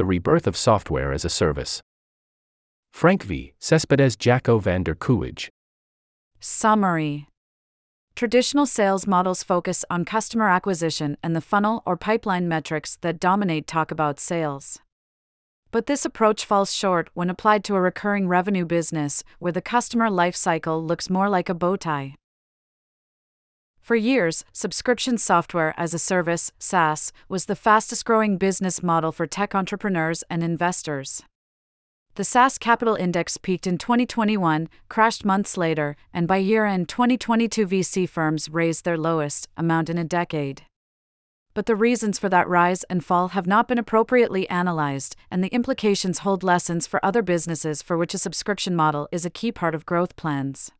The Rebirth of Software as a Service. Frank V. Cespedes Jacco van der Kooij. Summary Traditional sales models focus on customer acquisition and the funnel or pipeline metrics that dominate talk about sales. But this approach falls short when applied to a recurring revenue business where the customer life cycle looks more like a bow tie. For years, subscription software as a service, SaaS, was the fastest growing business model for tech entrepreneurs and investors. The SaaS Capital Index peaked in 2021, crashed months later, and by year end 2022, VC firms raised their lowest amount in a decade. But the reasons for that rise and fall have not been appropriately analyzed, and the implications hold lessons for other businesses for which a subscription model is a key part of growth plans.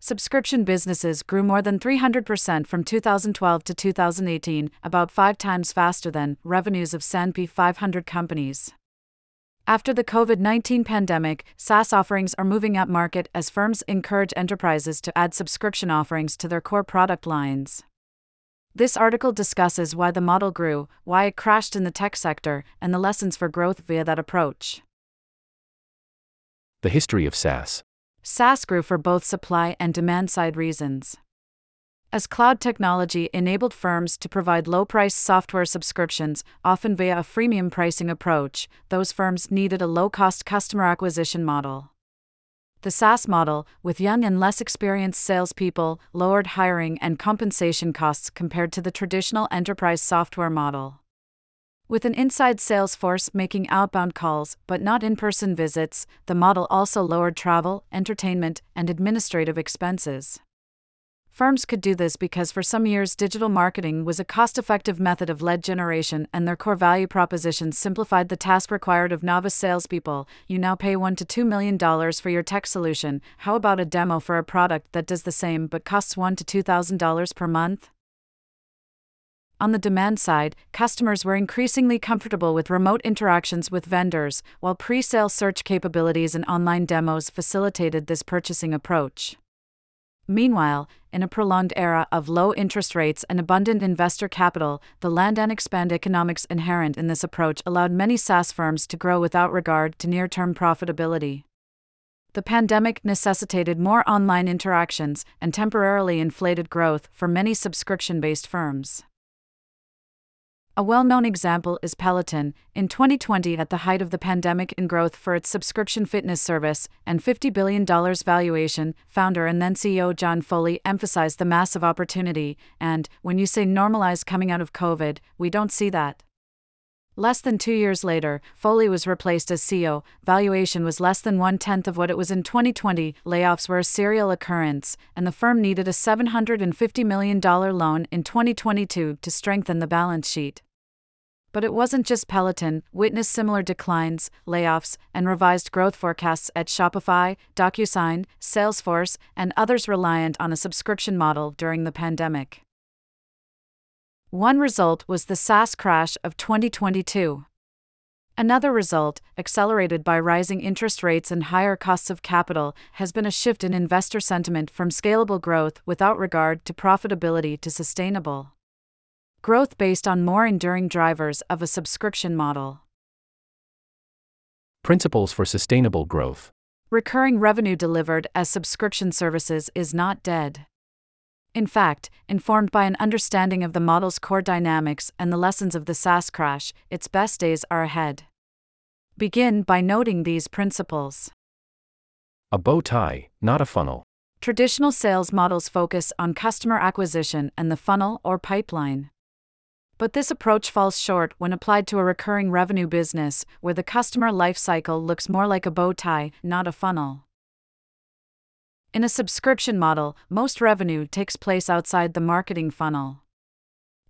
Subscription businesses grew more than 300% from 2012 to 2018, about five times faster than revenues of S&P 500 companies. After the COVID 19 pandemic, SaaS offerings are moving up market as firms encourage enterprises to add subscription offerings to their core product lines. This article discusses why the model grew, why it crashed in the tech sector, and the lessons for growth via that approach. The history of SaaS. SaaS grew for both supply and demand side reasons. As cloud technology enabled firms to provide low price software subscriptions, often via a freemium pricing approach, those firms needed a low cost customer acquisition model. The SaaS model, with young and less experienced salespeople, lowered hiring and compensation costs compared to the traditional enterprise software model. With an inside sales force making outbound calls but not in person visits, the model also lowered travel, entertainment, and administrative expenses. Firms could do this because for some years digital marketing was a cost effective method of lead generation and their core value proposition simplified the task required of novice salespeople. You now pay $1 to $2 million for your tech solution. How about a demo for a product that does the same but costs $1 to $2,000 per month? On the demand side, customers were increasingly comfortable with remote interactions with vendors, while pre sale search capabilities and online demos facilitated this purchasing approach. Meanwhile, in a prolonged era of low interest rates and abundant investor capital, the land and expand economics inherent in this approach allowed many SaaS firms to grow without regard to near term profitability. The pandemic necessitated more online interactions and temporarily inflated growth for many subscription based firms. A well known example is Peloton, in 2020 at the height of the pandemic in growth for its subscription fitness service and $50 billion valuation. Founder and then CEO John Foley emphasized the massive opportunity, and, when you say normalize coming out of COVID, we don't see that. Less than two years later, Foley was replaced as CEO. Valuation was less than one tenth of what it was in 2020. Layoffs were a serial occurrence, and the firm needed a $750 million loan in 2022 to strengthen the balance sheet. But it wasn't just Peloton, witnessed similar declines, layoffs, and revised growth forecasts at Shopify, DocuSign, Salesforce, and others reliant on a subscription model during the pandemic. One result was the SaaS crash of 2022. Another result, accelerated by rising interest rates and higher costs of capital, has been a shift in investor sentiment from scalable growth without regard to profitability to sustainable growth based on more enduring drivers of a subscription model. Principles for sustainable growth. Recurring revenue delivered as subscription services is not dead. In fact, informed by an understanding of the model's core dynamics and the lessons of the SaaS crash, its best days are ahead. Begin by noting these principles. A bow tie, not a funnel. Traditional sales models focus on customer acquisition and the funnel or pipeline. But this approach falls short when applied to a recurring revenue business, where the customer life cycle looks more like a bow tie, not a funnel. In a subscription model, most revenue takes place outside the marketing funnel.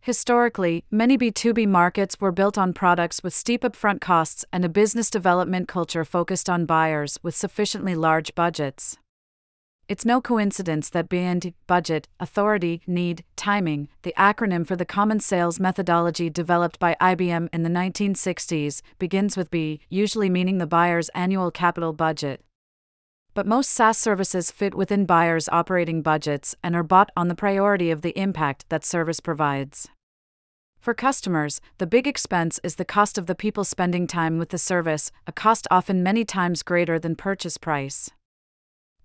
Historically, many B2B markets were built on products with steep upfront costs and a business development culture focused on buyers with sufficiently large budgets. It's no coincidence that BANT, budget, authority, need, timing, the acronym for the Common Sales Methodology developed by IBM in the 1960s, begins with B, usually meaning the buyer's annual capital budget. But most SaaS services fit within buyers' operating budgets and are bought on the priority of the impact that service provides. For customers, the big expense is the cost of the people spending time with the service, a cost often many times greater than purchase price.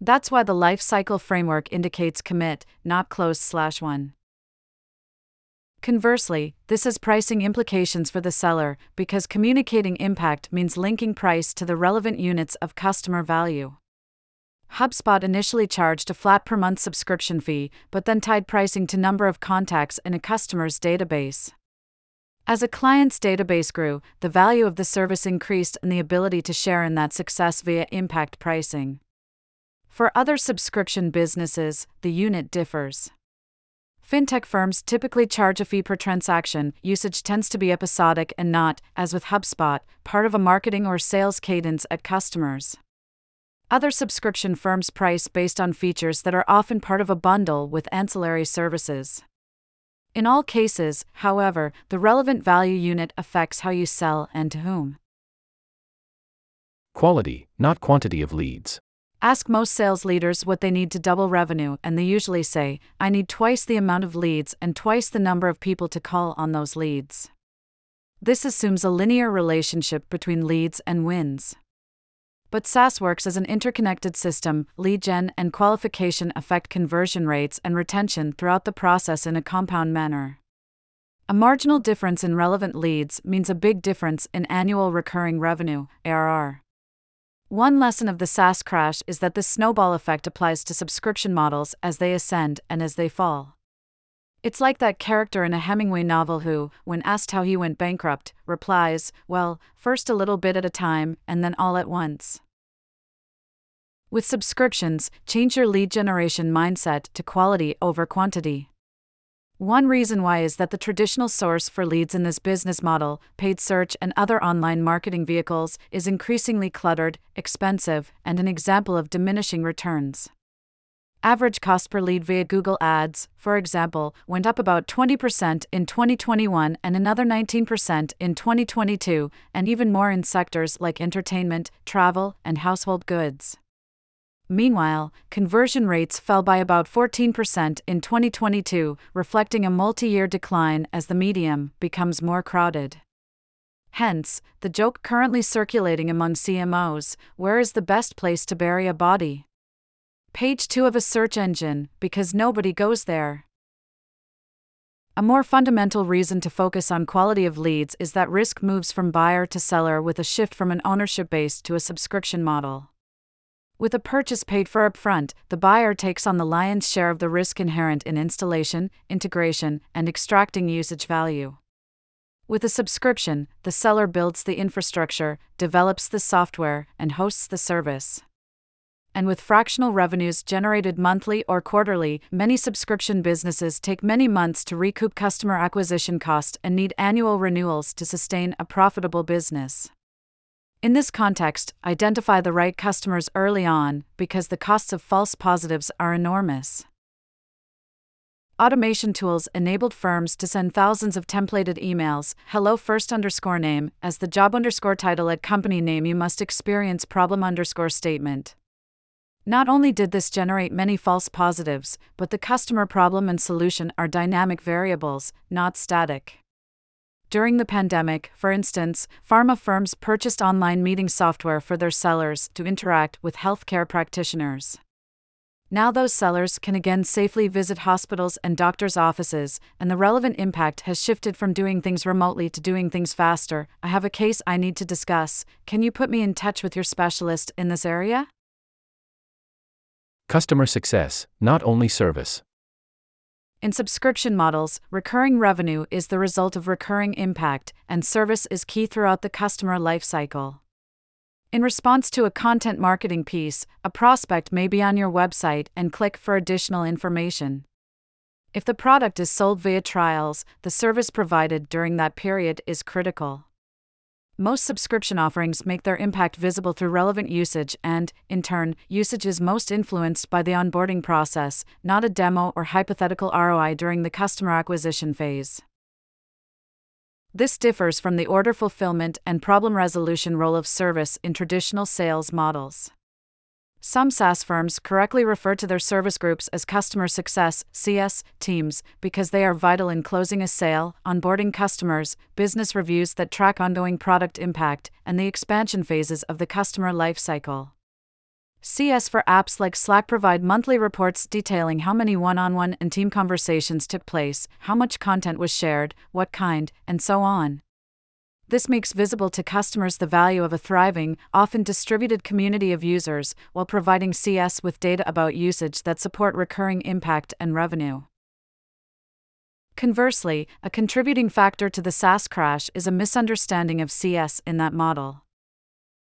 That's why the life cycle framework indicates commit, not close slash won. Conversely, this has pricing implications for the seller because communicating impact means linking price to the relevant units of customer value. HubSpot initially charged a flat per month subscription fee, but then tied pricing to number of contacts in a customer's database. As a client's database grew, the value of the service increased and the ability to share in that success via impact pricing. For other subscription businesses, the unit differs. Fintech firms typically charge a fee per transaction. Usage tends to be episodic and not, as with HubSpot, part of a marketing or sales cadence at customers. Other subscription firms price based on features that are often part of a bundle with ancillary services. In all cases, however, the relevant value unit affects how you sell and to whom. Quality, not quantity of leads. Ask most sales leaders what they need to double revenue, and they usually say, I need twice the amount of leads and twice the number of people to call on those leads. This assumes a linear relationship between leads and wins. But SaaS works as an interconnected system, lead gen and qualification affect conversion rates and retention throughout the process in a compound manner. A marginal difference in relevant leads means a big difference in annual recurring revenue, ARR. One lesson of the SaaS crash is that the snowball effect applies to subscription models as they ascend and as they fall. It's like that character in a Hemingway novel who, when asked how he went bankrupt, replies, Well, first a little bit at a time, and then all at once. With subscriptions, change your lead generation mindset to quality over quantity. One reason why is that the traditional source for leads in this business model, paid search and other online marketing vehicles, is increasingly cluttered, expensive, and an example of diminishing returns. Average cost per lead via Google Ads, for example, went up about 20% in 2021 and another 19% in 2022, and even more in sectors like entertainment, travel, and household goods. Meanwhile, conversion rates fell by about 14% in 2022, reflecting a multi year decline as the medium becomes more crowded. Hence, the joke currently circulating among CMOs where is the best place to bury a body? Page 2 of a search engine, because nobody goes there. A more fundamental reason to focus on quality of leads is that risk moves from buyer to seller with a shift from an ownership based to a subscription model. With a purchase paid for upfront, the buyer takes on the lion's share of the risk inherent in installation, integration, and extracting usage value. With a subscription, the seller builds the infrastructure, develops the software, and hosts the service. And with fractional revenues generated monthly or quarterly, many subscription businesses take many months to recoup customer acquisition costs and need annual renewals to sustain a profitable business. In this context, identify the right customers early on because the costs of false positives are enormous. Automation tools enabled firms to send thousands of templated emails, hello first underscore name, as the job underscore title at company name you must experience problem underscore statement. Not only did this generate many false positives, but the customer problem and solution are dynamic variables, not static. During the pandemic, for instance, pharma firms purchased online meeting software for their sellers to interact with healthcare practitioners. Now, those sellers can again safely visit hospitals and doctors' offices, and the relevant impact has shifted from doing things remotely to doing things faster. I have a case I need to discuss. Can you put me in touch with your specialist in this area? Customer success, not only service. In subscription models, recurring revenue is the result of recurring impact, and service is key throughout the customer lifecycle. In response to a content marketing piece, a prospect may be on your website and click for additional information. If the product is sold via trials, the service provided during that period is critical. Most subscription offerings make their impact visible through relevant usage, and, in turn, usage is most influenced by the onboarding process, not a demo or hypothetical ROI during the customer acquisition phase. This differs from the order fulfillment and problem resolution role of service in traditional sales models. Some SaaS firms correctly refer to their service groups as customer success CS teams because they are vital in closing a sale, onboarding customers, business reviews that track ongoing product impact, and the expansion phases of the customer lifecycle. CS for apps like Slack provide monthly reports detailing how many one on one and team conversations took place, how much content was shared, what kind, and so on. This makes visible to customers the value of a thriving, often distributed community of users, while providing CS with data about usage that support recurring impact and revenue. Conversely, a contributing factor to the SaaS crash is a misunderstanding of CS in that model.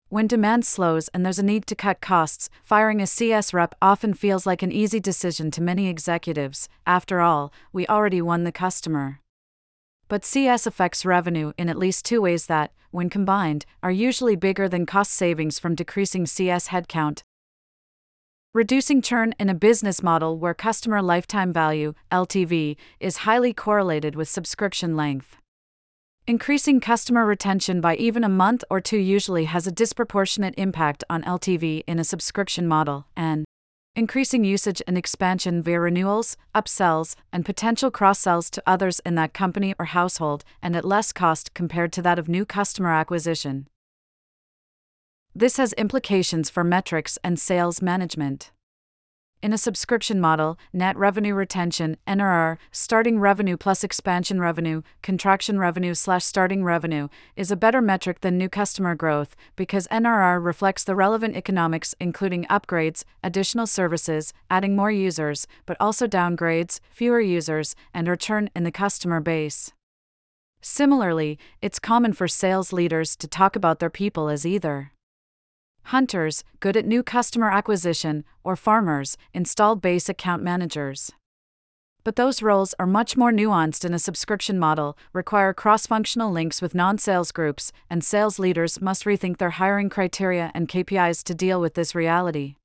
When demand slows and there's a need to cut costs, firing a CS rep often feels like an easy decision to many executives. After all, we already won the customer. But CS affects revenue in at least two ways that, when combined, are usually bigger than cost savings from decreasing CS headcount. Reducing churn in a business model where customer lifetime value, LTV, is highly correlated with subscription length. Increasing customer retention by even a month or two usually has a disproportionate impact on LTV in a subscription model, and increasing usage and expansion via renewals, upsells, and potential cross sells to others in that company or household, and at less cost compared to that of new customer acquisition. This has implications for metrics and sales management. In a subscription model, net revenue retention, NRR, starting revenue plus expansion revenue, contraction revenue slash starting revenue, is a better metric than new customer growth because NRR reflects the relevant economics, including upgrades, additional services, adding more users, but also downgrades, fewer users, and return in the customer base. Similarly, it's common for sales leaders to talk about their people as either hunters, good at new customer acquisition, or farmers, installed base account managers. But those roles are much more nuanced in a subscription model, require cross functional links with non sales groups, and sales leaders must rethink their hiring criteria and KPIs to deal with this reality.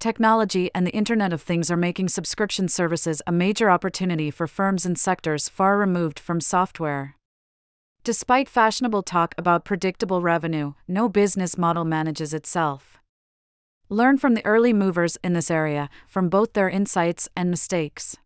Technology and the Internet of Things are making subscription services a major opportunity for firms and sectors far removed from software. Despite fashionable talk about predictable revenue, no business model manages itself. Learn from the early movers in this area, from both their insights and mistakes.